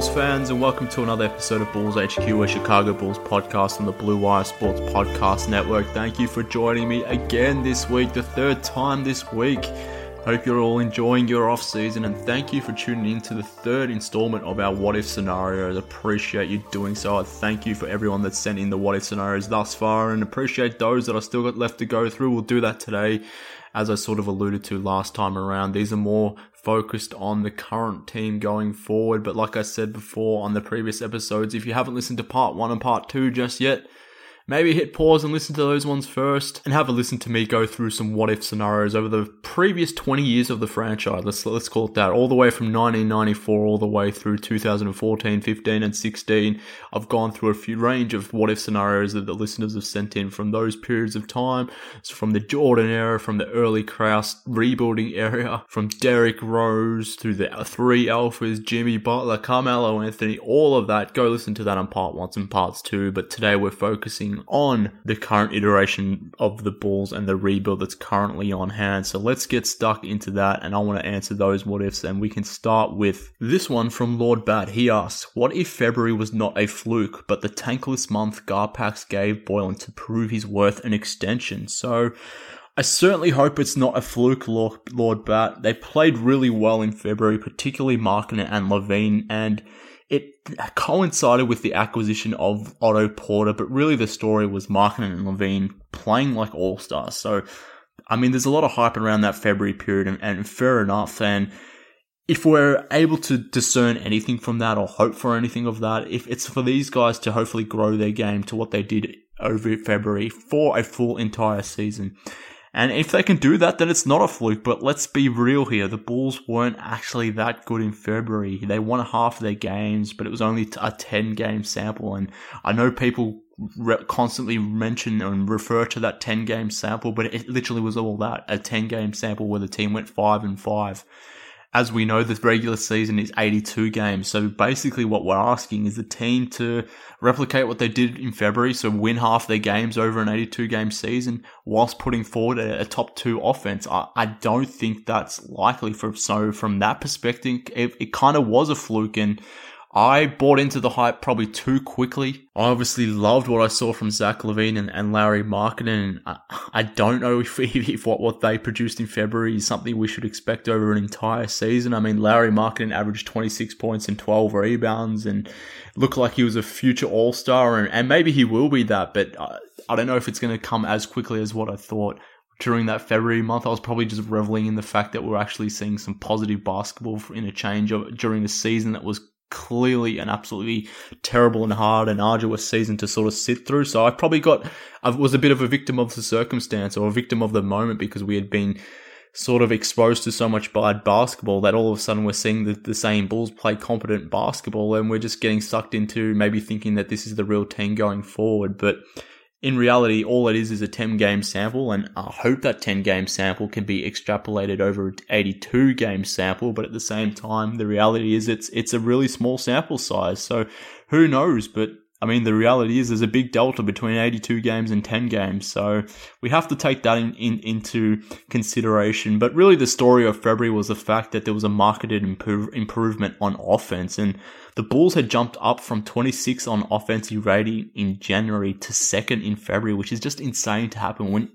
Bulls fans, and welcome to another episode of Bulls HQ, a Chicago Bulls podcast on the Blue Wire Sports Podcast Network. Thank you for joining me again this week, the third time this week. Hope you're all enjoying your off season, and thank you for tuning in to the third installment of our What If scenarios. Appreciate you doing so. I thank you for everyone that's sent in the What If scenarios thus far, and appreciate those that I still got left to go through. We'll do that today as I sort of alluded to last time around, these are more focused on the current team going forward. But like I said before on the previous episodes, if you haven't listened to part one and part two just yet, maybe hit pause and listen to those ones first and have a listen to me go through some what if scenarios over the previous 20 years of the franchise. Let's, let's call it that. All the way from 1994 all the way through 2014, 15 and 16. I've gone through a few range of what if scenarios that the listeners have sent in from those periods of time. So from the Jordan era, from the early Krause rebuilding area, from Derrick Rose through the three alphas, Jimmy Butler, Carmelo Anthony, all of that. Go listen to that on part one and parts two. But today we're focusing on the current iteration of the Bulls and the rebuild that's currently on hand. So let's get stuck into that and I want to answer those what ifs and we can start with this one from Lord Bat. He asks, what if February was not a fluke, but the tankless month Garpax gave Boylen to prove his worth an extension? So I certainly hope it's not a fluke, Lord, Bat. They played really well in February, particularly Markkanen and LaVine, and it coincided with the acquisition of Otto Porter, but really the story was Markkanen and LaVine playing like all stars. So, I mean, there's a lot of hype around that February period, and, and fair enough. And if we're able to discern anything from that or hope for anything of that, if it's for these guys to hopefully grow their game to what they did over February for a full entire season, and if they can do that, then it's not a fluke. But let's be real here. The Bulls weren't actually that good in February. They won half of their games, but it was only a 10 game sample. And I know people re- constantly mention and refer to that 10 game sample, but it literally was all that a 10 game sample where the team went 5 and 5 as we know, the regular season is 82 games. So basically what we're asking is the team to replicate what they did in February. So win half their games over an 82 game season whilst putting forward a, a top two offense. I, I, don't think that's likely for, so from that perspective, it, it kind of was a fluke and I bought into the hype probably too quickly. I obviously loved what I saw from Zach LaVine and, and Lauri Markkanen. I, I don't know if, if what, what they produced in February is something we should expect over an entire season. I mean, Lauri Markkanen averaged 26 points and 12 rebounds and looked like he was a future all star, and, and maybe he will be that, but I, I don't know if it's going to come as quickly as what I thought during that February month, I was probably just reveling in the fact that we're actually seeing some positive basketball in a change during the season that was clearly an absolutely terrible and hard and arduous season to sort of sit through. So I probably got, I was a bit of a victim of the circumstance or a victim of the moment because we had been sort of exposed to so much bad basketball that all of a sudden we're seeing the, the same Bulls play competent basketball and we're just getting sucked into maybe thinking that this is the real team going forward. But in reality, all it is is a 10 game sample, and I hope that 10 game sample can be extrapolated over an 82 game sample. But at the same time, the reality is it's it's a really small sample size. So who knows? But I mean, the reality is there's a big delta between 82 games and 10 games. So we have to take that in, in, into consideration. But really, the story of February was the fact that there was a marketed improve, improvement on offense. And the Bulls had jumped up from 26 on offensive rating in January to second in February, which is just insane to happen. When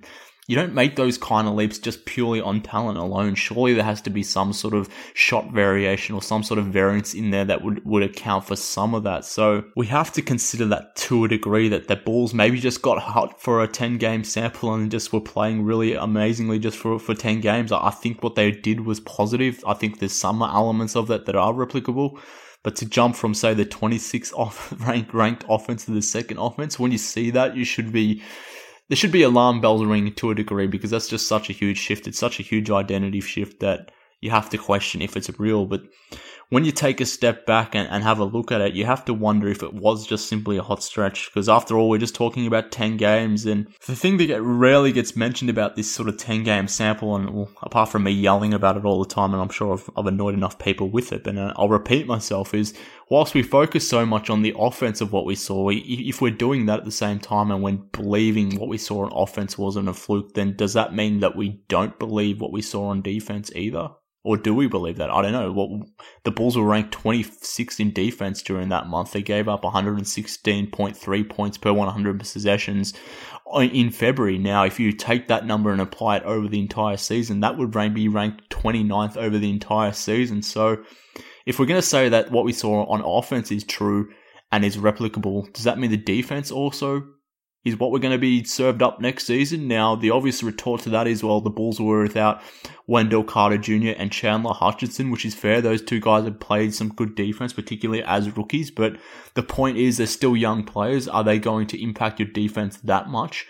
you don't make those kind of leaps just purely on talent alone. Surely there has to be some sort of shot variation or some sort of variance in there that would, would account for some of that. So we have to consider that to a degree that the Bulls maybe just got hot for a 10 game sample and just were playing really amazingly just for, for 10 games. I think what they did was positive. I think there's some elements of that that are replicable. But to jump from say the 26th off ranked ranked offense to the second offense, when you see that, you should be there should be alarm bells ringing to a degree because that's just such a huge shift. It's such a huge identity shift that you have to question if it's real. But when you take a step back and, and have a look at it, you have to wonder if it was just simply a hot stretch. Because after all, we're just talking about 10 games. And the thing that rarely gets mentioned about this sort of 10 game sample, and well, apart from me yelling about it all the time, and I'm sure I've, I've annoyed enough people with it, but uh, I'll repeat myself, is whilst we focus so much on the offense of what we saw, we, if we're doing that at the same time and when believing what we saw on offense wasn't a fluke, then does that mean that we don't believe what we saw on defense either? Or do we believe that? I don't know. Well, the Bulls were ranked 26th in defense during that month. They gave up 116.3 points per 100 possessions in February. Now, if you take that number and apply it over the entire season, that would be ranked 29th over the entire season. So, if we're going to say that what we saw on offense is true and is replicable, does that mean the defense also is what we're going to be served up next season. Now, the obvious retort to that is, well, the Bulls were without Wendell Carter Jr. and Chandler Hutchison, which is fair. Those two guys have played some good defense, particularly as rookies, but the point is they're still young players. Are they going to impact your defense that much?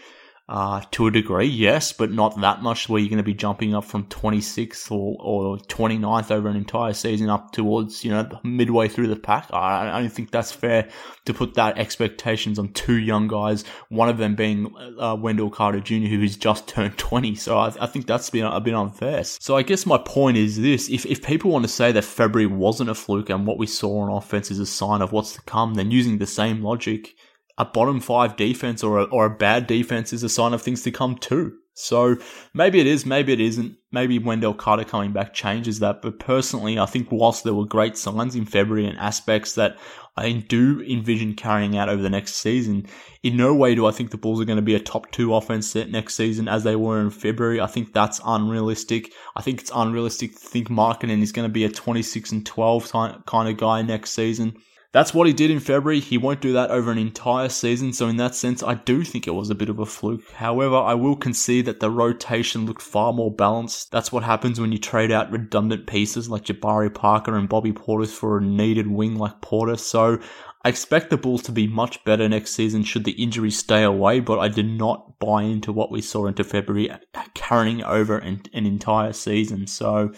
Uh, to a degree, yes, but not that much where you're going to be jumping up from 26th or, or 29th over an entire season up towards, you know, midway through the pack. I, I don't think that's fair to put that expectations on two young guys, one of them being uh, Wendell Carter Jr., who's just turned 20. So I, I think that's been a bit unfair. So I guess my point is this if, if people want to say that February wasn't a fluke and what we saw on offense is a sign of what's to come, then using the same logic, a bottom five defense or a, or a bad defense is a sign of things to come too. So maybe it is, maybe it isn't. Maybe Wendell Carter coming back changes that. But personally, I think whilst there were great signs in February and aspects that I do envision carrying out over the next season, in no way do I think the Bulls are going to be a top two offense set next season as they were in February. I think that's unrealistic. I think it's unrealistic to think Markkanen is going to be a 26 and 12 kind of guy next season. That's what he did in February. He won't do that over an entire season. So in that sense, I do think it was a bit of a fluke. However, I will concede that the rotation looked far more balanced. That's what happens when you trade out redundant pieces like Jabari Parker and Bobby Portis for a needed wing like Porter. So I expect the Bulls to be much better next season should the injuries stay away, but I did not buy into what we saw into February carrying over an, an entire season. So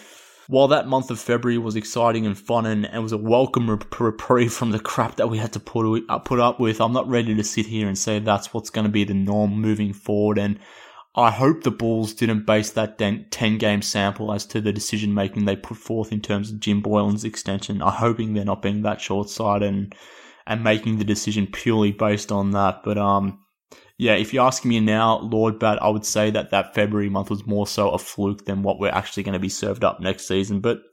while that month of February was exciting and fun and, and was a welcome reprieve from the crap that we had to put, uh, put up with, I'm not ready to sit here and say that's what's going to be the norm moving forward. And I hope the Bulls didn't base that 10 game sample as to the decision making they put forth in terms of Jim Boylen's extension. I'm hoping they're not being that short sighted and, and making the decision purely based on that. But, um, yeah, if you're asking me now, Lord Bat, I would say that that February month was more so a fluke than what we're actually going to be served up next season. But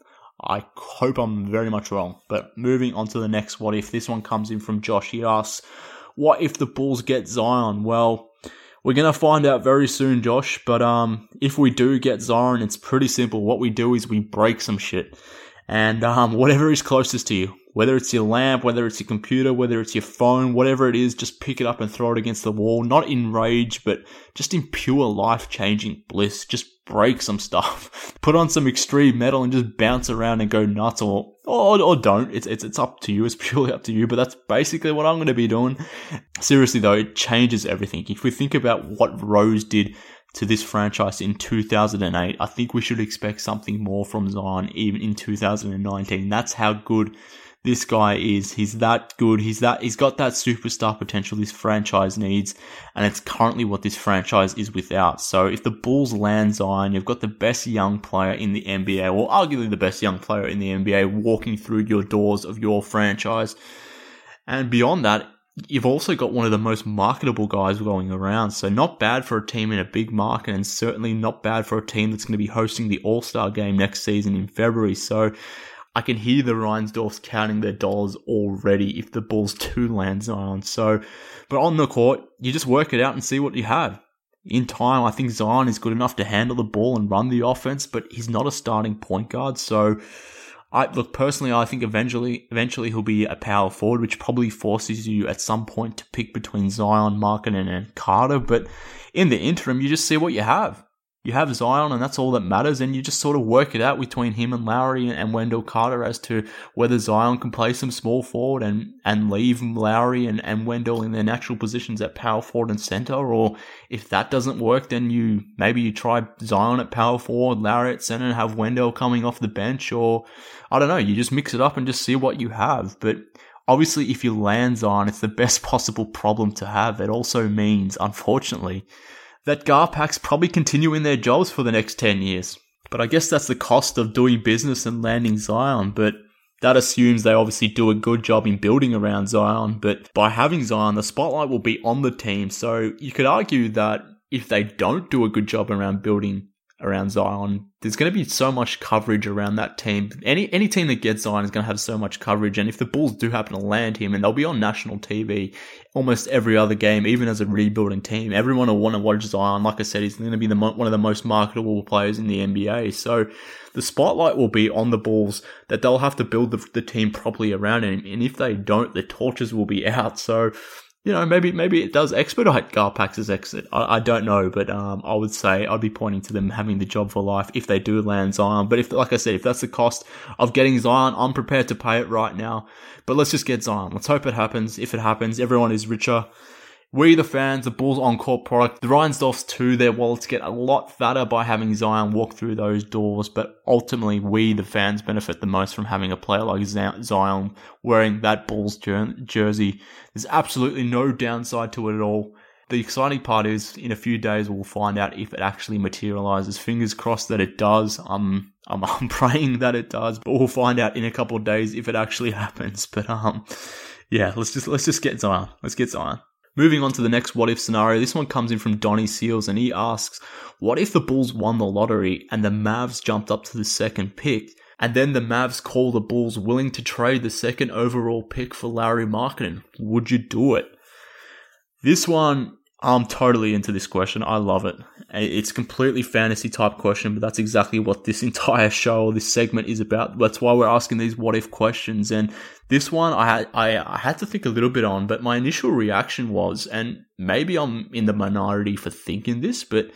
I hope I'm very much wrong. But moving on to the next what if, this one comes in from Josh. He asks, What if the Bulls get Zion? Well, we're gonna find out very soon, Josh. But um, if we do get Zion, it's pretty simple. What we do is we break some shit, and um, whatever is closest to you, whether it's your lamp, whether it's your computer, whether it's your phone, whatever it is, just pick it up and throw it against the wall. Not in rage, but just in pure life changing bliss. Just break some stuff. Put on some extreme metal and just bounce around and go nuts or, or, or don't. It's, it's, it's up to you. It's purely up to you, but that's basically what I'm going to be doing. Seriously though, it changes everything. If we think about what Rose did to this franchise in 2008, I think we should expect something more from Zion even in 2019. That's how good this guy is. He's that good. He's that, he's got that superstar potential this franchise needs. And it's currently what this franchise is without. So if the Bulls land Zion, you've got the best young player in the NBA, or arguably the best young player in the NBA walking through your doors of your franchise. And beyond that, you've also got one of the most marketable guys going around. So not bad for a team in a big market and certainly not bad for a team that's going to be hosting the All-Star game next season in February. So I can hear the Reinsdorfs counting their dollars already if the Bulls two lands Zion. So, but on the court, you just work it out and see what you have. In time, I think Zion is good enough to handle the ball and run the offense, but he's not a starting point guard. So, I look personally, I think eventually, eventually he'll be a power forward, which probably forces you at some point to pick between Zion, Markkanen, and Carter. But in the interim, you just see what you have you have Zion and that's all that matters. And you just sort of work it out between him and Lauri and Wendell Carter as to whether Zion can play some small forward and, and leave Lauri and, and Wendell in their natural positions at power forward and center. Or if that doesn't work, then you, maybe you try Zion at power forward, Lauri at center and have Wendell coming off the bench. Or I don't know, you just mix it up and just see what you have. But obviously if you land Zion, it's the best possible problem to have. It also means, unfortunately, that Garpax probably continue in their jobs for the next 10 years. But I guess that's the cost of doing business and landing Zion. But that assumes they obviously do a good job in building around Zion. But by having Zion, the spotlight will be on the team. So you could argue that if they don't do a good job around building around Zion. There's going to be so much coverage around that team. Any any team that gets Zion is going to have so much coverage. And if the Bulls do happen to land him, and they'll be on national TV almost every other game, even as a rebuilding team, everyone will want to watch Zion. Like I said, he's going to be the one of the most marketable players in the NBA. So the spotlight will be on the Bulls that they'll have to build the, the team properly around him. And if they don't, the torches will be out. So you know, maybe maybe it does expedite Garpax's exit. I, I don't know, but um, I would say I'd be pointing to them having the job for life if they do land Zion. But if, like I said, if that's the cost of getting Zion, I'm prepared to pay it right now. But let's just get Zion. Let's hope it happens. If it happens, everyone is richer. We, the fans, the Bulls on-court product, the Reinsdorfs too, their wallets get a lot fatter by having Zion walk through those doors, but ultimately we, the fans, benefit the most from having a player like Zion wearing that Bulls jersey. There's absolutely no downside to it at all. The exciting part is in a few days we'll find out if it actually materializes. Fingers crossed that it does. I'm, I'm, I'm praying that it does, but we'll find out in a couple of days if it actually happens. But, um, yeah, let's just, let's just get Zion. Let's get Zion. Moving on to the next what if scenario, this one comes in from Donnie Seals and he asks, What if the Bulls won the lottery and the Mavs jumped up to the second pick? And then the Mavs call the Bulls willing to trade the second overall pick for Lauri Markkanen. Would you do it? This one I'm totally into this question. I love it. It's completely fantasy type question, but that's exactly what this entire show or this segment is about. That's why we're asking these what if questions. And this one I had, I, I had to think a little bit on, but my initial reaction was, and maybe I'm in the minority for thinking this, but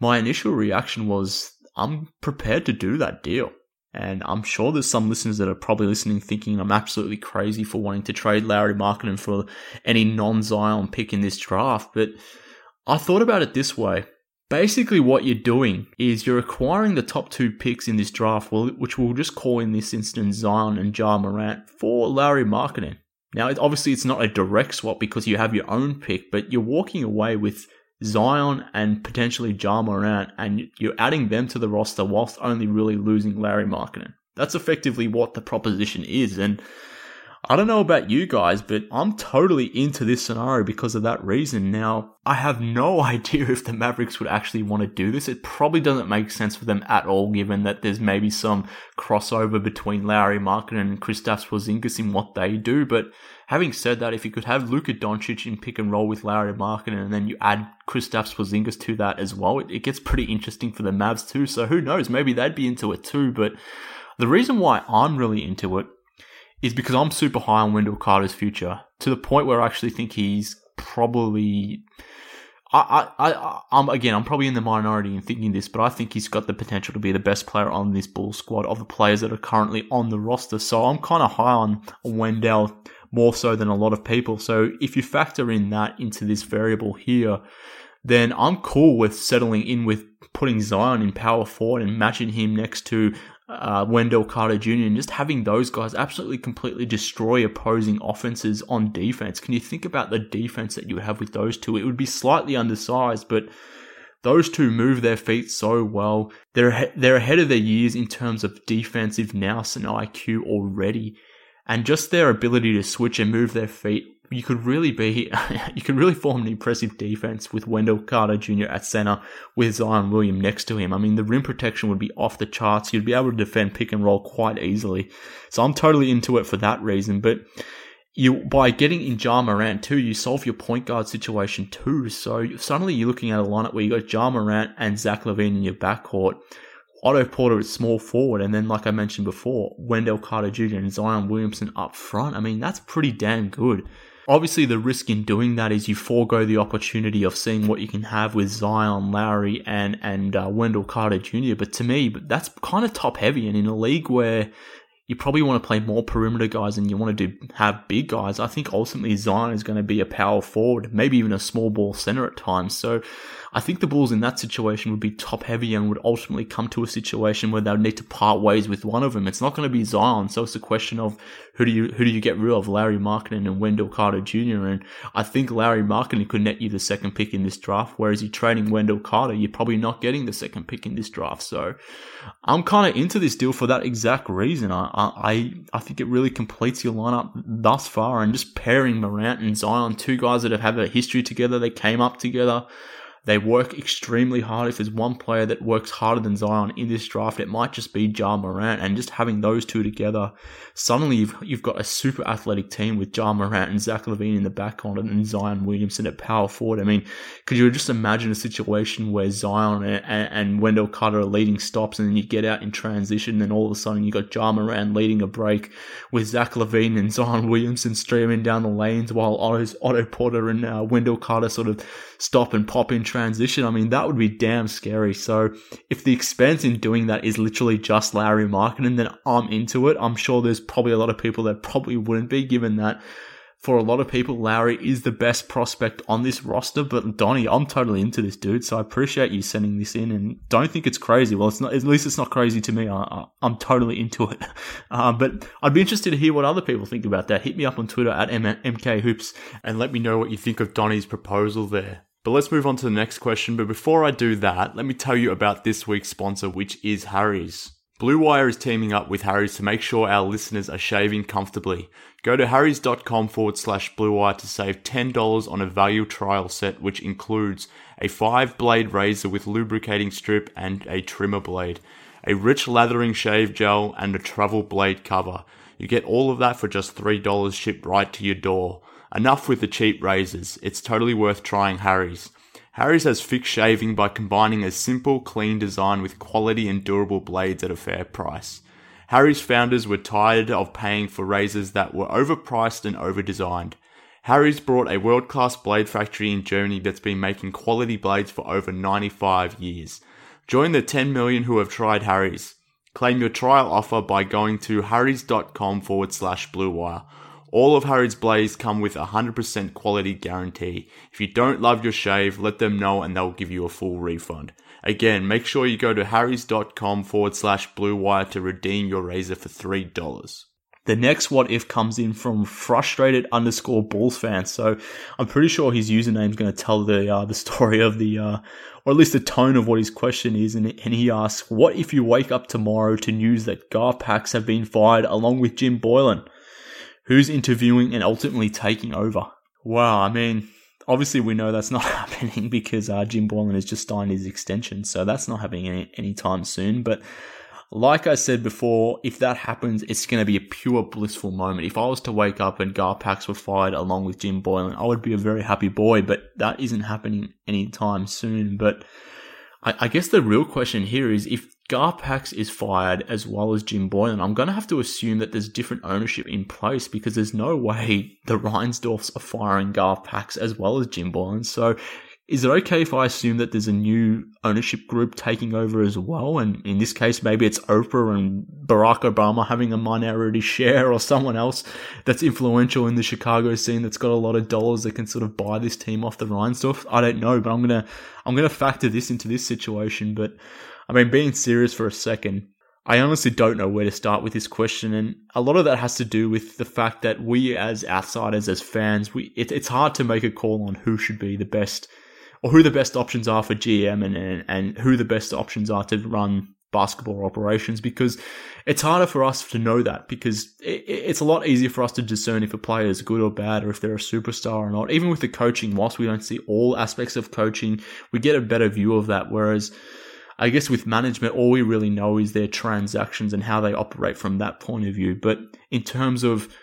my initial reaction was, I'm prepared to do that deal. And I'm sure there's some listeners that are probably listening thinking I'm absolutely crazy for wanting to trade Lauri Markkanen for any non-Zion pick in this draft. But I thought about it this way. Basically, what you're doing is you're acquiring the top two picks in this draft, which we'll just call in this instance Zion and Ja Morant for Lauri Markkanen. Now, obviously, it's not a direct swap because you have your own pick, but you're walking away with Zion and potentially Ja Morant, and you're adding them to the roster whilst only really losing Lauri Markkanen. That's effectively what the proposition is, and I don't know about you guys, but I'm totally into this scenario because of that reason. Now, I have no idea if the Mavericks would actually want to do this. It probably doesn't make sense for them at all, given that there's maybe some crossover between Lauri Markkanen and Kristaps Porzingis in what they do. But having said that, if you could have Luka Doncic in pick and roll with Lauri Markkanen and then you add Kristaps Porzingis to that as well, it, it gets pretty interesting for the Mavs too. So who knows? Maybe they'd be into it too. But the reason why I'm really into it is because I'm super high on Wendell Carter's future to the point where I actually think he's probably. I, I, I, I'm again, I'm probably in the minority in thinking this, but I think he's got the potential to be the best player on this Bull squad of the players that are currently on the roster. So I'm kind of high on Wendell more so than a lot of people. So if you factor in that into this variable here, then I'm cool with settling in with putting Zion in power forward and matching him next to uh, Wendell Carter Jr. and just having those guys absolutely completely destroy opposing offenses on defense. Can you think about the defense that you would have with those two? It would be slightly undersized, but those two move their feet so well. They're they're ahead of their years in terms of defensive nous and IQ already, and just their ability to switch and move their feet you could really be, you could really form an impressive defense with Wendell Carter Jr. at center with Zion William next to him. I mean, the rim protection would be off the charts. You'd be able to defend pick and roll quite easily. So I'm totally into it for that reason. But you, by getting in Ja Morant too, you solve your point guard situation too. So suddenly you're looking at a lineup where you got Ja Morant and Zach LaVine in your backcourt. Otto Porter at small forward, and then, like I mentioned before, Wendell Carter Jr. and Zion Williamson up front. I mean, that's pretty damn good. Obviously, the risk in doing that is you forego the opportunity of seeing what you can have with Zion, Lauri, and and uh, Wendell Carter Jr. But to me, that's kind of top heavy, and in a league where you probably want to play more perimeter guys and you want to do have big guys. I think ultimately Zion is going to be a power forward, maybe even a small ball center at times. So I think the Bulls in that situation would be top heavy and would ultimately come to a situation where they would need to part ways with one of them. It's not going to be Zion, so it's a question of who do you who do you get rid of, Lauri Markkanen and Wendell Carter Jr. And I think Lauri Markkanen could net you the second pick in this draft, whereas you're trading Wendell Carter, you're probably not getting the second pick in this draft. So I'm kind of into this deal for that exact reason. I, I I think it really completes your lineup thus far, and just pairing Morant and Zion, two guys that have had a history together, they came up together They work extremely hard. If there's one player that works harder than Zion in this draft, it might just be Ja Morant. And just having those two together, suddenly you've, you've got a super athletic team with Ja Morant and Zach LaVine in the back backcourt and Zion Williamson at power forward. I mean, could you just imagine a situation where Zion and, and Wendell Carter are leading stops and then you get out in transition and all of a sudden you've got Ja Morant leading a break with Zach LaVine and Zion Williamson streaming down the lanes while Otto's, Otto Porter and uh, Wendell Carter sort of stop and pop in transition. I mean, that would be damn scary. So if the expense in doing that is literally just Lauri Markkanen, then I'm into it. I'm sure there's probably a lot of people that probably wouldn't be given that for a lot of people, Lauri is the best prospect on this roster. But Donnie, I'm totally into this dude, so I appreciate you sending this in, and don't think it's crazy. Well, it's not. At least it's not crazy to me. I, am totally into it. Uh, but I'd be interested to hear what other people think about that. Hit me up on Twitter at MK Hoops and let me know what you think of Donnie's proposal there. But let's move on to the next question. But before I do that, let me tell you about this week's sponsor, which is Harry's. Blue Wire is teaming up with Harry's to make sure our listeners are shaving comfortably. Go to harrys.com forward slash Blue Wire to save $10 on a value trial set, which includes a five blade razor with lubricating strip and a trimmer blade, a rich lathering shave gel, and a travel blade cover. You get all of that for just $3 shipped right to your door. Enough with the cheap razors. It's totally worth trying Harry's. Harry's has fixed shaving by combining a simple, clean design with quality and durable blades at a fair price. Harry's founders were tired of paying for razors that were overpriced and overdesigned. Harry's brought a world class blade factory in Germany that's been making quality blades for over 95 years. Join the 10 million who have tried Harry's. Claim your trial offer by going to harrys.com forward slash blue wire all of Harry's blades come with a 100% quality guarantee. If you don't love your shave, let them know and they'll give you a full refund. Again, make sure you go to harrys.com forward slash blue wire to redeem your razor for $3. The next what if comes in from frustrated underscore Bulls fan. So I'm pretty sure his username is going to tell the uh, the story of the uh, or at least the tone of what his question is. And, and he asks, "What if you wake up tomorrow to news that Garpax have been fired along with Jim Boylen?" Who's interviewing and ultimately taking over. Wow, I mean, obviously we know that's not happening because uh, Jim Boylen has just signed his extension, so that's not happening any anytime soon. But like I said before, if that happens, it's going to be a pure blissful moment. If I was to wake up and Gar Garpax were fired along with Jim Boylen, I would be a very happy boy. But that isn't happening anytime soon. But I, I guess the real question here is if Garpax is fired as well as Jim Boylen, I'm going to have to assume that there's different ownership in place because there's no way the Reinsdorfs are firing Garpax as well as Jim Boylen. So is it okay if I assume that there's a new ownership group taking over as well? And in this case, maybe it's Oprah and Barack Obama having a minority share or someone else that's influential in the Chicago scene that's got a lot of dollars that can sort of buy this team off the Reinsdorf. I don't know, but I'm going to, I'm going to factor this into this situation. But I mean, being serious for a second, I honestly don't know where to start with this question, and a lot of that has to do with the fact that we, as outsiders, as fans, we it, it's hard to make a call on who should be the best or who the best options are for GM and, and and who the best options are to run basketball operations because it's harder for us to know that because it, it's a lot easier for us to discern if a player is good or bad or if they're a superstar or not. Even with the coaching, whilst we don't see all aspects of coaching, we get a better view of that. Whereas I guess with management, all we really know is their transactions and how they operate from that point of view. But in terms of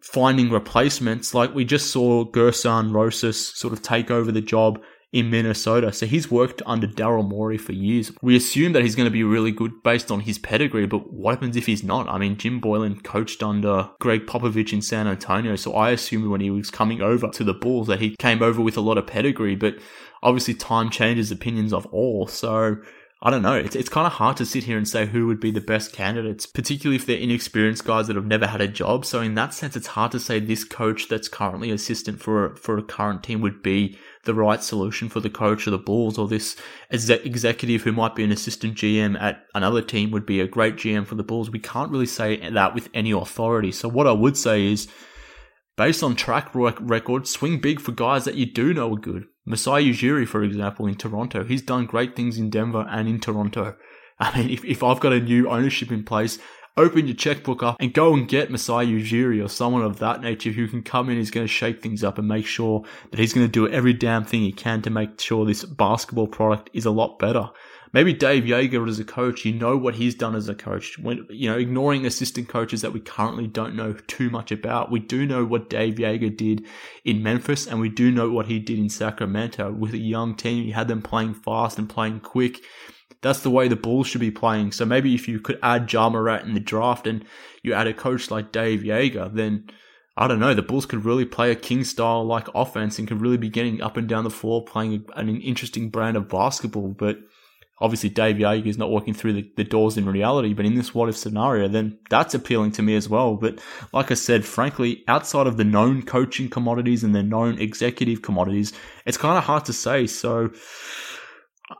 finding replacements, like we just saw Gersson Rosas sort of take over the job in Minnesota. So he's worked under Daryl Morey for years. We assume that he's going to be really good based on his pedigree, but what happens if he's not? I mean, Jim Boylen coached under Gregg Popovich in San Antonio, so I assumed when he was coming over to the Bulls that he came over with a lot of pedigree, but obviously time changes opinions of all. So I don't know. It's, it's kind of hard to sit here and say who would be the best candidates, particularly if they're inexperienced guys that have never had a job. So in that sense, it's hard to say this coach that's currently assistant for, for a current team would be the right solution for the coach of the Bulls or this executive who might be an assistant GM at another team would be a great GM for the Bulls. We can't really say that with any authority. So what I would say is based on track record, swing big for guys that you do know are good. Masai Ujiri, for example, in Toronto, he's done great things in Denver and in Toronto. I mean, if, if I've got a new ownership in place, open your checkbook up and go and get Masai Ujiri or someone of that nature who can come in, who's going to shake things up and make sure that he's going to do every damn thing he can to make sure this basketball product is a lot better. Maybe Dave Joerger as a coach, you know what he's done as a coach. When, you know, ignoring assistant coaches that we currently don't know too much about. We do know what Dave Joerger did in Memphis and we do know what he did in Sacramento with a young team. He had them playing fast and playing quick. That's the way the Bulls should be playing. So maybe if you could add Ja Morant in the draft and you add a coach like Dave Joerger, then I don't know, the Bulls could really play a king style like offense and could really be getting up and down the floor playing an interesting brand of basketball. But obviously Dave Joerger is not walking through the, the, doors in reality, but in this what if scenario, then that's appealing to me as well. But like I said, frankly, outside of the known coaching commodities and the known executive commodities, it's kind of hard to say. So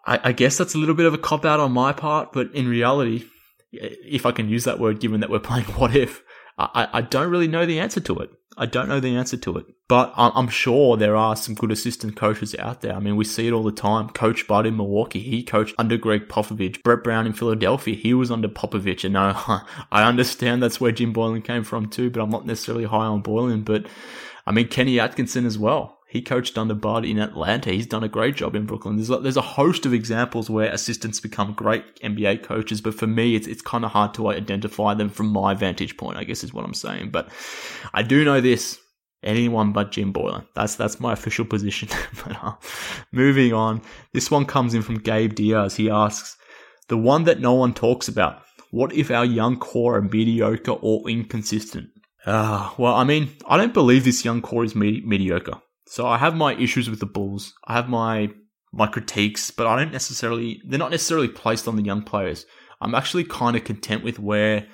I, I guess that's a little bit of a cop out on my part, but in reality, if I can use that word, given that we're playing what if, I, I don't really know the answer to it. I don't know the answer to it, but I'm sure there are some good assistant coaches out there. I mean, we see it all the time. Coach Bud in Milwaukee, he coached under Gregg Popovich. Brett Brown in Philadelphia, he was under Popovich. And I, I understand that's where Jim Boylen came from too, but I'm not necessarily high on Boylen. But I mean, Kenny Atkinson as well. He coached under Bud in Atlanta. He's done a great job in Brooklyn. There's a, there's a host of examples where assistants become great NBA coaches, but for me, it's it's kind of hard to identify them from my vantage point. I guess is what I'm saying. But I do know this: anyone but Jim Boylen. That's that's my official position. but uh, moving on, this one comes in from Gabe Diaz. He asks, "The one that no one talks about. What if our young core are mediocre or inconsistent?" Uh, well, I mean, I don't believe this young core is me- mediocre. So I have my issues with the Bulls. I have my my critiques, but I don't necessarily they're not necessarily placed on the young players. I'm actually kind of content with where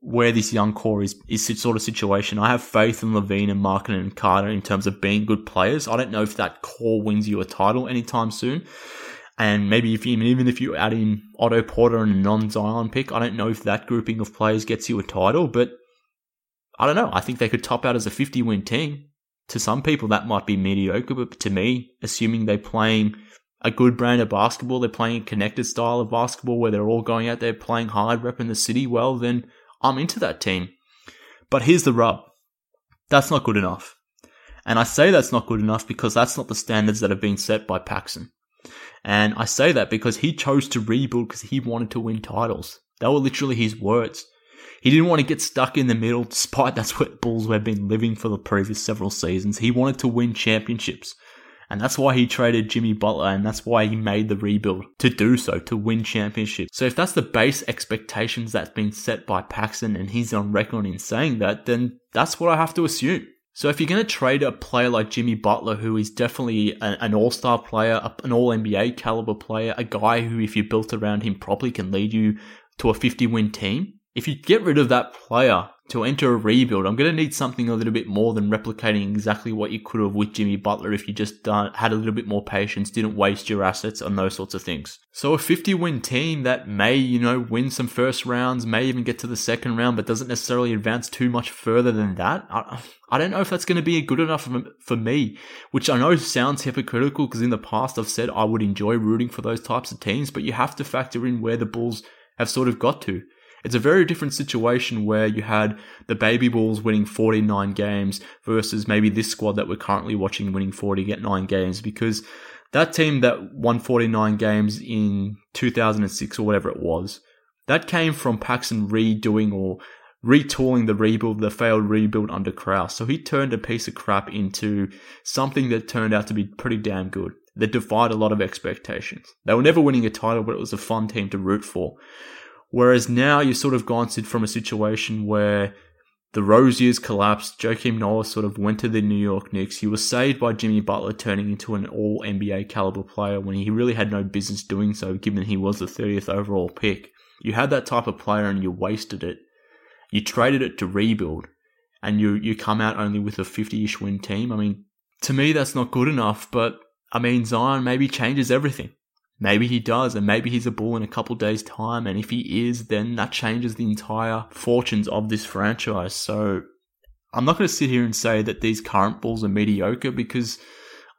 where this young core is is sort of situation. I have faith in LaVine and Markkanen and Carter in terms of being good players. I don't know if that core wins you a title anytime soon. And maybe if even if you add in Otto Porter and a non-Zion pick, I don't know if that grouping of players gets you a title, but I don't know. I think they could top out as a 50 win team to some people that might be mediocre, but to me, assuming they're playing a good brand of basketball, they're playing a connected style of basketball where they're all going out there playing hard, repping the city, well, then I'm into that team. But here's the rub. That's not good enough. And I say that's not good enough because that's not the standards that have been set by Paxson. And I say that because he chose to rebuild because he wanted to win titles. They were literally his words. He didn't want to get stuck in the middle, despite that's what Bulls have been living for the previous several seasons. He wanted to win championships. And that's why he traded Jimmy Butler and that's why he made the rebuild to do so, to win championships. So if that's the base expectations that's been set by Paxson and he's on record in saying that, then that's what I have to assume. So if you're going to trade a player like Jimmy Butler, who is definitely an all-star player, an all-NBA caliber player, a guy who if you built around him properly can lead you to a 50 win team, if you get rid of that player to enter a rebuild, I'm going to need something a little bit more than replicating exactly what you could have with Jimmy Butler if you just uh, had a little bit more patience, didn't waste your assets on those sorts of things. So a 50 win team that may, you know, win some first rounds, may even get to the second round, but doesn't necessarily advance too much further than that. I, I don't know if that's going to be good enough for me, which I know sounds hypocritical because in the past I've said I would enjoy rooting for those types of teams, but you have to factor in where the Bulls have sort of got to. It's a very different situation where you had the Baby Bulls winning 49 games versus maybe this squad that we're currently watching winning 49 games because that team that won 49 games in 2006 or whatever it was, that came from Paxson redoing or retooling the rebuild, the failed rebuild under Krause. So he turned a piece of crap into something that turned out to be pretty damn good. That defied a lot of expectations. They were never winning a title, but it was a fun team to root for. Whereas now you've sort of gone from a situation where the Rose years collapsed. Joakim Noah sort of went to the New York Knicks. He was saved by Jimmy Butler turning into an all NBA caliber player when he really had no business doing so, given he was the 30th overall pick. You had that type of player and you wasted it. You traded it to rebuild and you, you come out only with a 50 ish win team. I mean, to me, that's not good enough, but I mean, Zion maybe changes everything. Maybe he does, and maybe he's a bull in a couple days' time. And if he is, then that changes the entire fortunes of this franchise. So I'm not going to sit here and say that these current bulls are mediocre because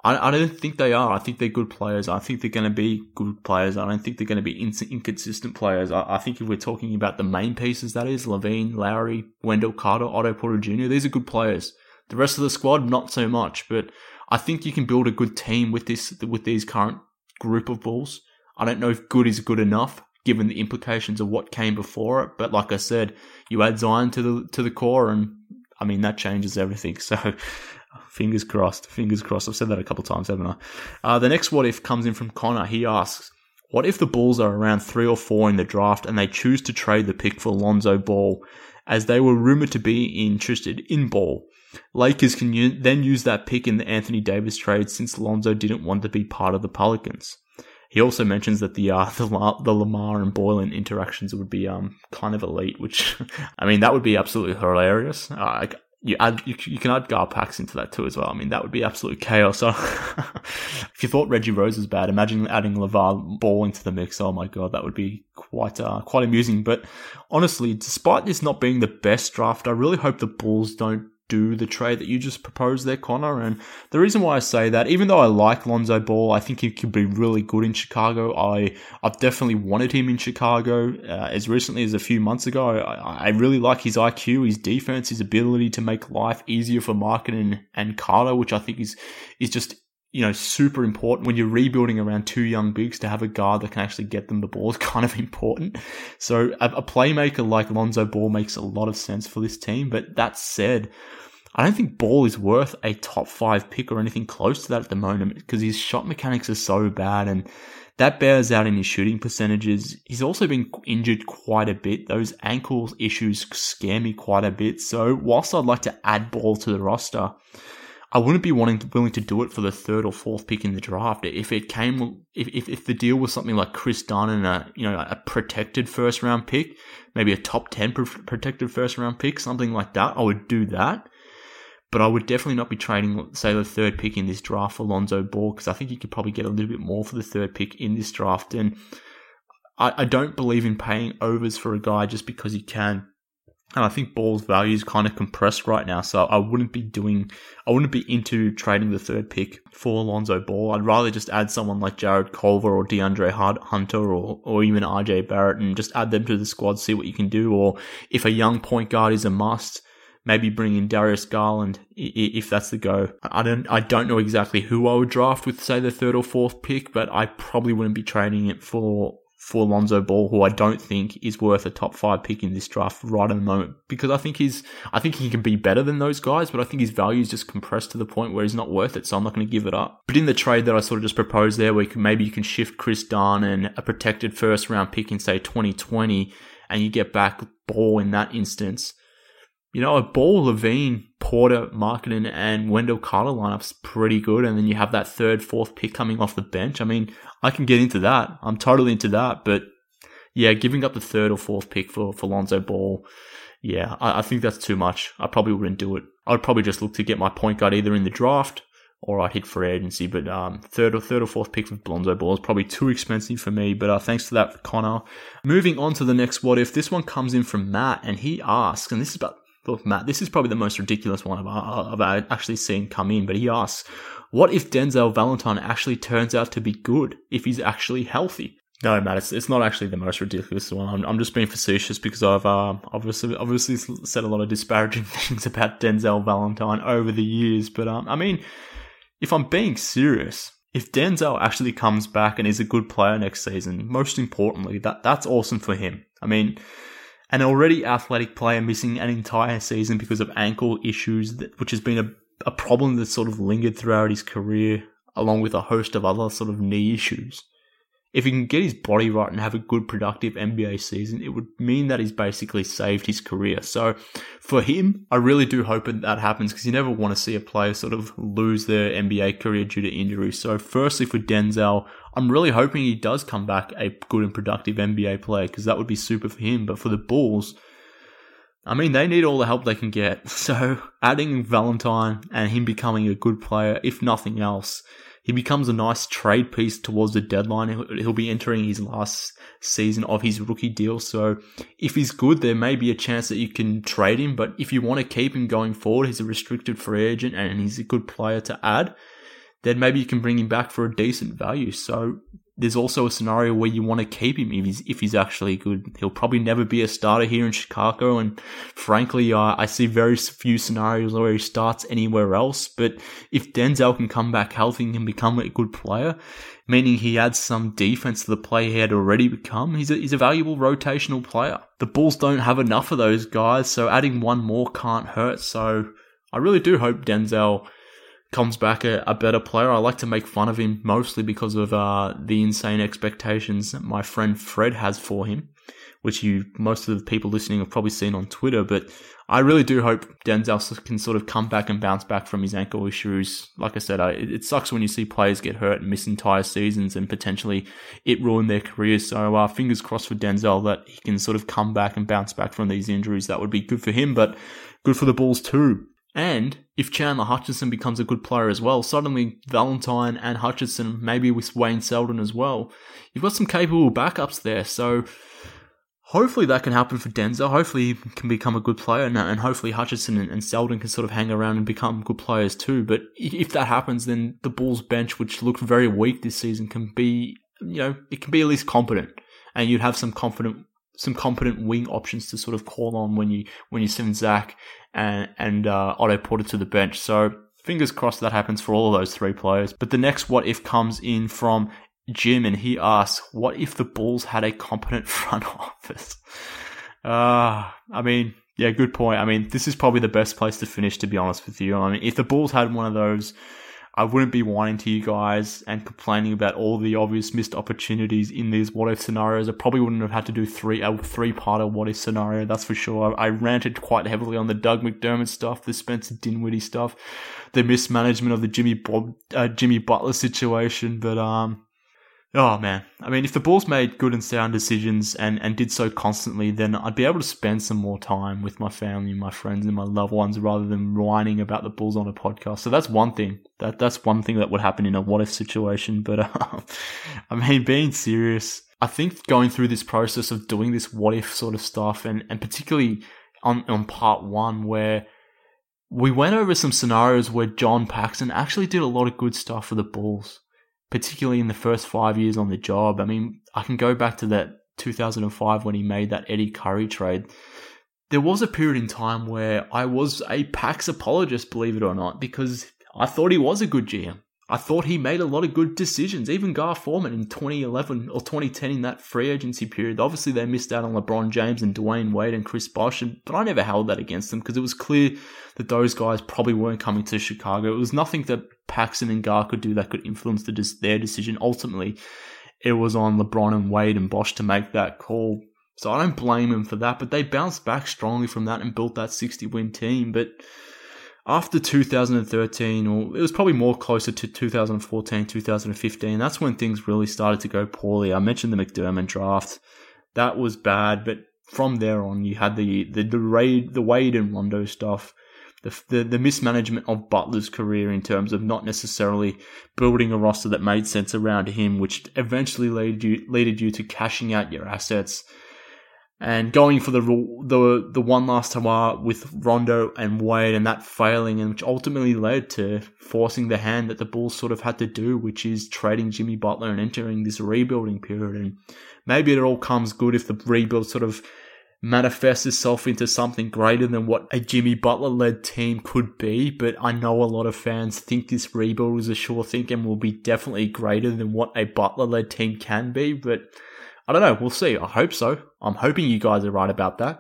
I, I don't think they are. I think they're good players. I think they're going to be good players. I don't think they're going to be in, inconsistent players. I, I, think if we're talking about the main pieces, that is LaVine, Lauri, Wendell Carter, Otto Porter Jr., these are good players. The rest of the squad, not so much. But I think you can build a good team with this with these current group of Bulls. I don't know if good is good enough given the implications of what came before it. But like I said, you add Zion to the to the core, and I mean that changes everything. So fingers crossed, fingers crossed. I've said that a couple times, haven't I? Uh, the next what if comes in from Connor. He asks, "What if the Bulls are around three or four in the draft and they choose to trade the pick for Lonzo Ball, as they were rumored to be interested in Ball?" Lakers can u- then use that pick in the Anthony Davis trade since Lonzo didn't want to be part of the Pelicans. He also mentions that the uh, the, the LaVar and Boylen interactions would be um kind of elite, which I mean that would be absolutely hilarious. Uh, you add you, you can add Garpax into that too as well. I mean that would be absolute chaos. If you thought Reggie Rose was bad, imagine adding LaVar Ball into the mix. Oh my god, that would be quite uh, quite amusing. But honestly, despite this not being the best draft, I really hope the Bulls don't do the trade that you just proposed there, Connor. And the reason why I say that, even though I like Lonzo Ball, I think he could be really good in Chicago. I I've definitely wanted him in Chicago uh, as recently as a few months ago. I, I, really like his IQ, his defense, his ability to make life easier for Markkanen and, and Carter, which I think is is just you know, super important when you're rebuilding around two young bigs to have a guard that can actually get them the ball is kind of important. So a, a playmaker like Lonzo Ball makes a lot of sense for this team. But that said, I don't think Ball is worth a top five pick or anything close to that at the moment because his shot mechanics are so bad and that bears out in his shooting percentages. He's also been injured quite a bit. Those ankle issues scare me quite a bit. So whilst I'd like to add Ball to the roster, I wouldn't be wanting willing to do it for the third or fourth pick in the draft. If it came, if, if, if the deal was something like Kris Dunn and a you know a protected first round pick, maybe a top ten protected first round pick, something like that, I would do that. But I would definitely not be trading, say, the third pick in this draft for Lonzo Ball because I think you could probably get a little bit more for the third pick in this draft. And I, I don't believe in paying overs for a guy just because you can. And I think Ball's value is kind of compressed right now, so I wouldn't be doing, I wouldn't be into trading the third pick for Alonzo Ball. I'd rather just add someone like Jarrett Culver or DeAndre Hunter or, or even RJ Barrett and just add them to the squad, see what you can do. Or if a young point guard is a must, maybe bring in Darius Garland if that's the go. I don't, I don't know exactly who I would draft with, say, the third or fourth pick, but I probably wouldn't be trading it for for Lonzo Ball, who I don't think is worth a top five pick in this draft right at the moment, because I think he's, I think he can be better than those guys, but I think his value is just compressed to the point where he's not worth it, so I'm not going to give it up. But in the trade that I sort of just proposed there, where you can, maybe you can shift Kris Dunn and a protected first round pick in say 2020, and you get back Ball in that instance. You know, a Ball, LaVine, Porter, Markkanen, and Wendell Carter lineup's pretty good, and then you have that third, fourth pick coming off the bench. I mean, I can get into that. I'm totally into that. But yeah, giving up the third or fourth pick for, for Lonzo Ball, yeah, I, I think that's too much. I probably wouldn't do it. I'd probably just look to get my point guard either in the draft or I'd hit free agency. But um, third or third or fourth pick with Lonzo Ball is probably too expensive for me. But uh, thanks to that, Connor. Moving on to the next what if. This one comes in from Matt, and he asks, and this is about look, Matt, this is probably the most ridiculous one I've, I've actually seen come in. But he asks, what if Denzel Valentine actually turns out to be good if he's actually healthy? No, Matt, it's, it's not actually the most ridiculous one. I'm, I'm just being facetious because I've um, obviously obviously said a lot of disparaging things about Denzel Valentine over the years. But um, I mean, if I'm being serious, if Denzel actually comes back and is a good player next season, most importantly, that that's awesome for him. I mean, an already athletic player missing an entire season because of ankle issues, which has been a a problem that's sort of lingered throughout his career, along with a host of other sort of knee issues. If he can get his body right and have a good, productive NBA season, it would mean that he's basically saved his career. So, for him, I really do hope that that happens because you never want to see a player sort of lose their NBA career due to injury. So, firstly, for Denzel, I'm really hoping he does come back a good and productive NBA player because that would be super for him. But for the Bulls, I mean, they need all the help they can get. So adding Valentine and him becoming a good player, if nothing else, he becomes a nice trade piece towards the deadline. He'll be entering his last season of his rookie deal. So if he's good, there may be a chance that you can trade him. But if you want to keep him going forward, he's a restricted free agent and he's a good player to add then maybe you can bring him back for a decent value. So there's also a scenario where you want to keep him if he's if he's actually good. He'll probably never be a starter here in Chicago, and frankly, uh, I see very few scenarios where he starts anywhere else. But if Denzel can come back healthy and can become a good player, meaning he adds some defense to the play he had already become, he's a, he's a valuable rotational player. The Bulls don't have enough of those guys, so adding one more can't hurt. So I really do hope Denzel comes back a, a, better player. I like to make fun of him mostly because of uh, the insane expectations that my friend Fred has for him, which you most of the people listening have probably seen on Twitter. But I really do hope Denzel can sort of come back and bounce back from his ankle issues. Like I said, I, it sucks when you see players get hurt and miss entire seasons and potentially it ruin their careers. So uh, fingers crossed for Denzel that he can sort of come back and bounce back from these injuries. That would be good for him, but good for the Bulls too. And if Chandler Hutchison becomes a good player as well, suddenly Valentine and Hutchison, maybe with Wayne Selden as well, you've got some capable backups there. So hopefully that can happen for Denzel. Hopefully he can become a good player, and hopefully Hutchison and Selden can sort of hang around and become good players too. But if that happens, then the Bulls bench, which looked very weak this season, can be, you know, it can be at least competent. And you'd have some confident some competent wing options to sort of call on when you when you send Zach and and uh, Otto Porter to the bench. So fingers crossed that happens for all of those three players. But the next what if comes in from Jim, and he asks, "What if the Bulls had a competent front office?" Uh, I mean, yeah, good point. I mean, this is probably the best place to finish, to be honest with you. I mean, if the Bulls had one of those I wouldn't be whining to you guys and complaining about all the obvious missed opportunities in these what if scenarios. I probably wouldn't have had to do three a three part of what if scenario. That's for sure. I, I, ranted quite heavily on the Doug McDermott stuff, the Spencer Dinwiddie stuff, the mismanagement of the Jimmy Bob uh, Jimmy Butler situation. But um, Oh man, I mean, if the Bulls made good and sound decisions and, and did so constantly, then I'd be able to spend some more time with my family, and my friends, and my loved ones rather than whining about the Bulls on a podcast. So that's one thing. That that's one thing that would happen in a what if situation. But uh, I mean, being serious, I think going through this process of doing this what if sort of stuff, and and particularly on on part one where we went over some scenarios where John Paxson actually did a lot of good stuff for the Bulls particularly in the first five years on the job. I mean, I can go back to that 2005 when he made that Eddie Curry trade. There was a period in time where I was a Pax apologist, believe it or not, because I thought he was a good GM. I thought he made a lot of good decisions. Even Gar Forman in 2011 or 2010 in that free agency period. Obviously, they missed out on LeBron James and Dwyane Wade and Chris Bosh, but I never held that against them because it was clear that those guys probably weren't coming to Chicago. It was nothing that Paxson and Gar could do that could influence the, their decision. Ultimately, it was on LeBron and Wade and Bosh to make that call. So I don't blame them for that, but they bounced back strongly from that and built that 60 win team. But after 2013, or it was probably more closer to 2014, 2015, that's when things really started to go poorly. I mentioned the McDermott draft. That was bad, but from there on, you had the, the, the, Raid, the Wade and Rondo stuff. The, the, the mismanagement of Butler's career in terms of not necessarily building a roster that made sense around him, which eventually led you, led you to cashing out your assets and going for the the the one last hurrah with Rondo and Wade, and that failing, and which ultimately led to forcing the hand that the Bulls sort of had to do, which is trading Jimmy Butler and entering this rebuilding period. And maybe it all comes good if the rebuild sort of manifests itself into something greater than what a Jimmy Butler led team could be. But I know a lot of fans think this rebuild is a sure thing and will be definitely greater than what a Butler led team can be. But I don't know. We'll see. I hope so. I'm hoping you guys are right about that.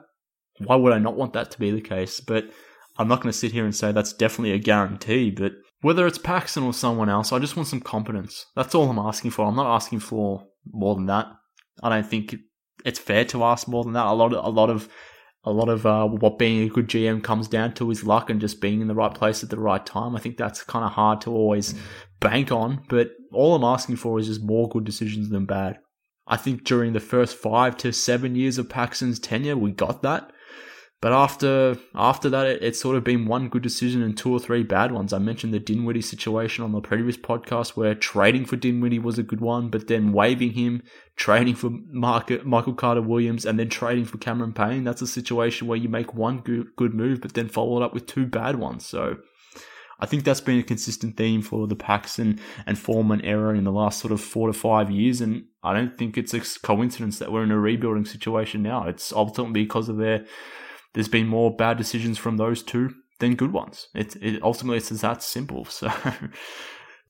Why would I not want that to be the case? But I'm not going to sit here and say that's definitely a guarantee. But whether it's Paxson or someone else, I just want some competence. That's all I'm asking for. I'm not asking for more than that. I don't think it's fair to ask more than that. A lot of a lot of a lot of uh, what being a good GM comes down to is luck and just being in the right place at the right time. I think that's kind of hard to always bank on, but all I'm asking for is just more good decisions than bad. I think during the first five to seven years of Paxson's tenure, we got that. But after after that, it, it's sort of been one good decision and two or three bad ones. I mentioned the Dinwiddie situation on the previous podcast, where trading for Dinwiddie was a good one, but then waiving him, trading for Mark, Michael Carter Williams, and then trading for Cameron Payne. That's a situation where you make one good, good move, but then follow it up with two bad ones. So I think that's been a consistent theme for the Paxson and Forman era in the last sort of four to five years. And I don't think it's a coincidence that we're in a rebuilding situation now. It's ultimately because of their, there's been more bad decisions from those two than good ones. It, it ultimately it's that simple. So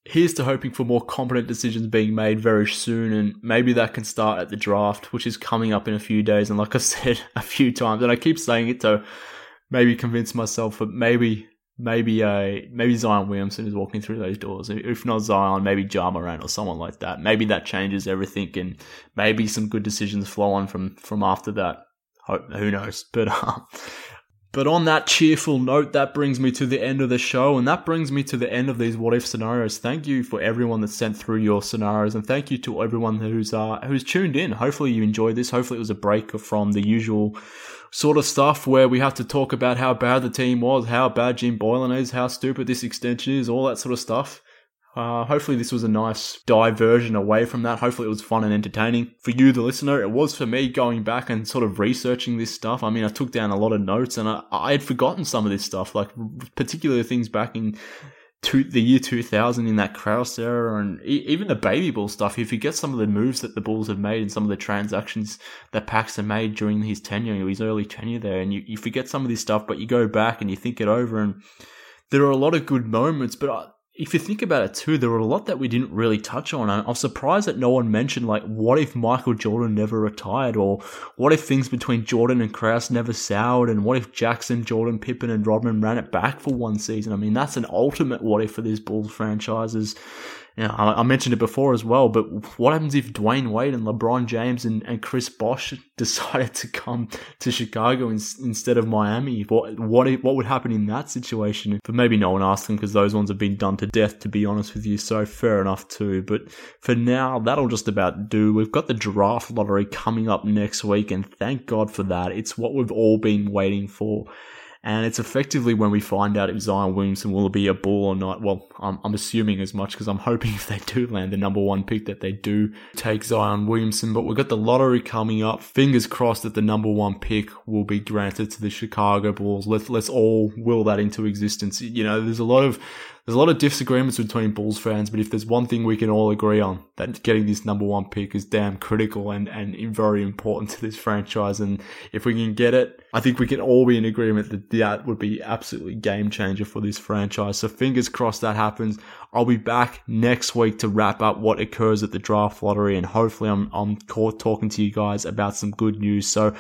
here's to hoping for more competent decisions being made very soon, and maybe that can start at the draft, which is coming up in a few days. And like I said a few times, and I keep saying it to maybe convince myself, but maybe maybe uh maybe Zion Williamson is walking through those doors. If not Zion, maybe Ja Morant or someone like that. Maybe that changes everything, and maybe some good decisions flow on from from after that. Who knows? But uh, but on that cheerful note, that brings me to the end of the show, and that brings me to the end of these what if scenarios. Thank you for everyone that sent through your scenarios, and thank you to everyone who's uh, who's tuned in. Hopefully you enjoyed this. Hopefully it was a break from the usual sort of stuff where we have to talk about how bad the team was, how bad Jim Boylen is, how stupid this extension is, all that sort of stuff. Uh, hopefully, this was a nice diversion away from that. Hopefully, it was fun and entertaining for you, the listener. It was for me going back and sort of researching this stuff. I mean, I took down a lot of notes and I, I had forgotten some of this stuff, like particularly things back in to the year 2000 in that Krause era and even the baby bull stuff. if You forget some of the moves that the Bulls have made and some of the transactions that Paxson made during his tenure, his early tenure there, and you, you forget some of this stuff, but you go back and you think it over and there are a lot of good moments, but I, if you think about it too, there were a lot that we didn't really touch on. I'm surprised that no one mentioned like, what if Michael Jordan never retired, or what if things between Jordan and Krause never soured, and what if Jackson, Jordan, Pippen, and Rodman ran it back for one season? I mean, that's an ultimate what if for these Bulls franchises. You know, I, I, mentioned it before as well, but what happens if Dwyane Wade and LeBron James and, and Chris Bosh decided to come to Chicago in, instead of Miami? What what what would happen in that situation? But maybe no one asked them because those ones have been done to death, to be honest with you. So fair enough too. But for now, that'll just about do. We've got the draft lottery coming up next week, and thank God for that. It's what we've all been waiting for and it's effectively when we find out if Zion Williamson will be a bull or not. Well, I'm, I'm assuming as much because I'm hoping if they do land the number one pick that they do take Zion Williamson. But we've got the lottery coming up. Fingers crossed that the number one pick will be granted to the Chicago Bulls. Let's let's all will that into existence. You know, there's a lot of there's a lot of disagreements between Bulls fans, but if there's one thing we can all agree on, that getting this number one pick is damn critical and, and very important to this franchise. And if we can get it, I think we can all be in agreement that that would be absolutely game changer for this franchise. So fingers crossed that happens. I'll be back next week to wrap up what occurs at the draft lottery and hopefully I'm, I'm talking to you guys about some good news. So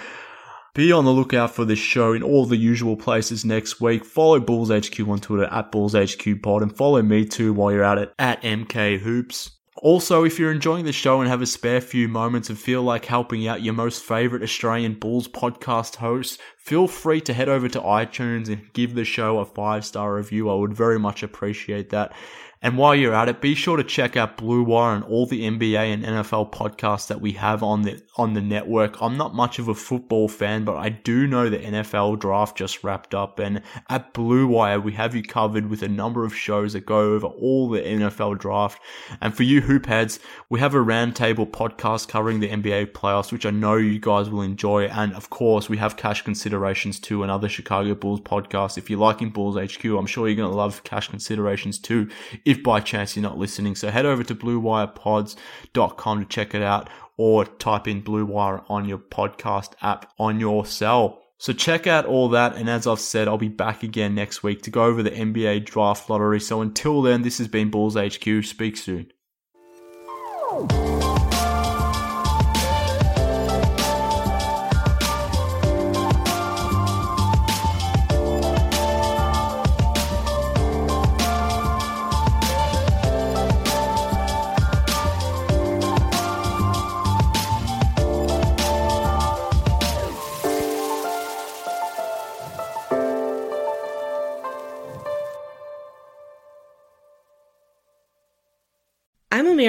be on the lookout for this show in all the usual places next week. Follow Bulls HQ on Twitter at Bulls HQ Pod and follow me too while you're at it at MK Hoops. Also, if you're enjoying the show and have a spare few moments and feel like helping out your most favorite Australian Bulls podcast host, feel free to head over to iTunes and give the show a five star review. I would very much appreciate that. And while you're at it, be sure to check out Blue Wire and all the NBA and NFL podcasts that we have on the on the network. I'm not much of a football fan, but I do know the NFL draft just wrapped up, and at Blue Wire we have you covered with a number of shows that go over all the NFL draft. And for you hoop heads, we have a roundtable podcast covering the NBA playoffs, which I know you guys will enjoy. And of course, we have cash considerations too, another Chicago Bulls podcast. If you're liking Bulls HQ, I'm sure you're going to love cash considerations too if by chance you're not listening. So head over to bluewirepods.com to check it out or type in Blue Wire on your podcast app on your cell. So check out all that. And as I've said, I'll be back again next week to go over the NBA draft lottery. So until then, this has been Bulls HQ. Speak soon.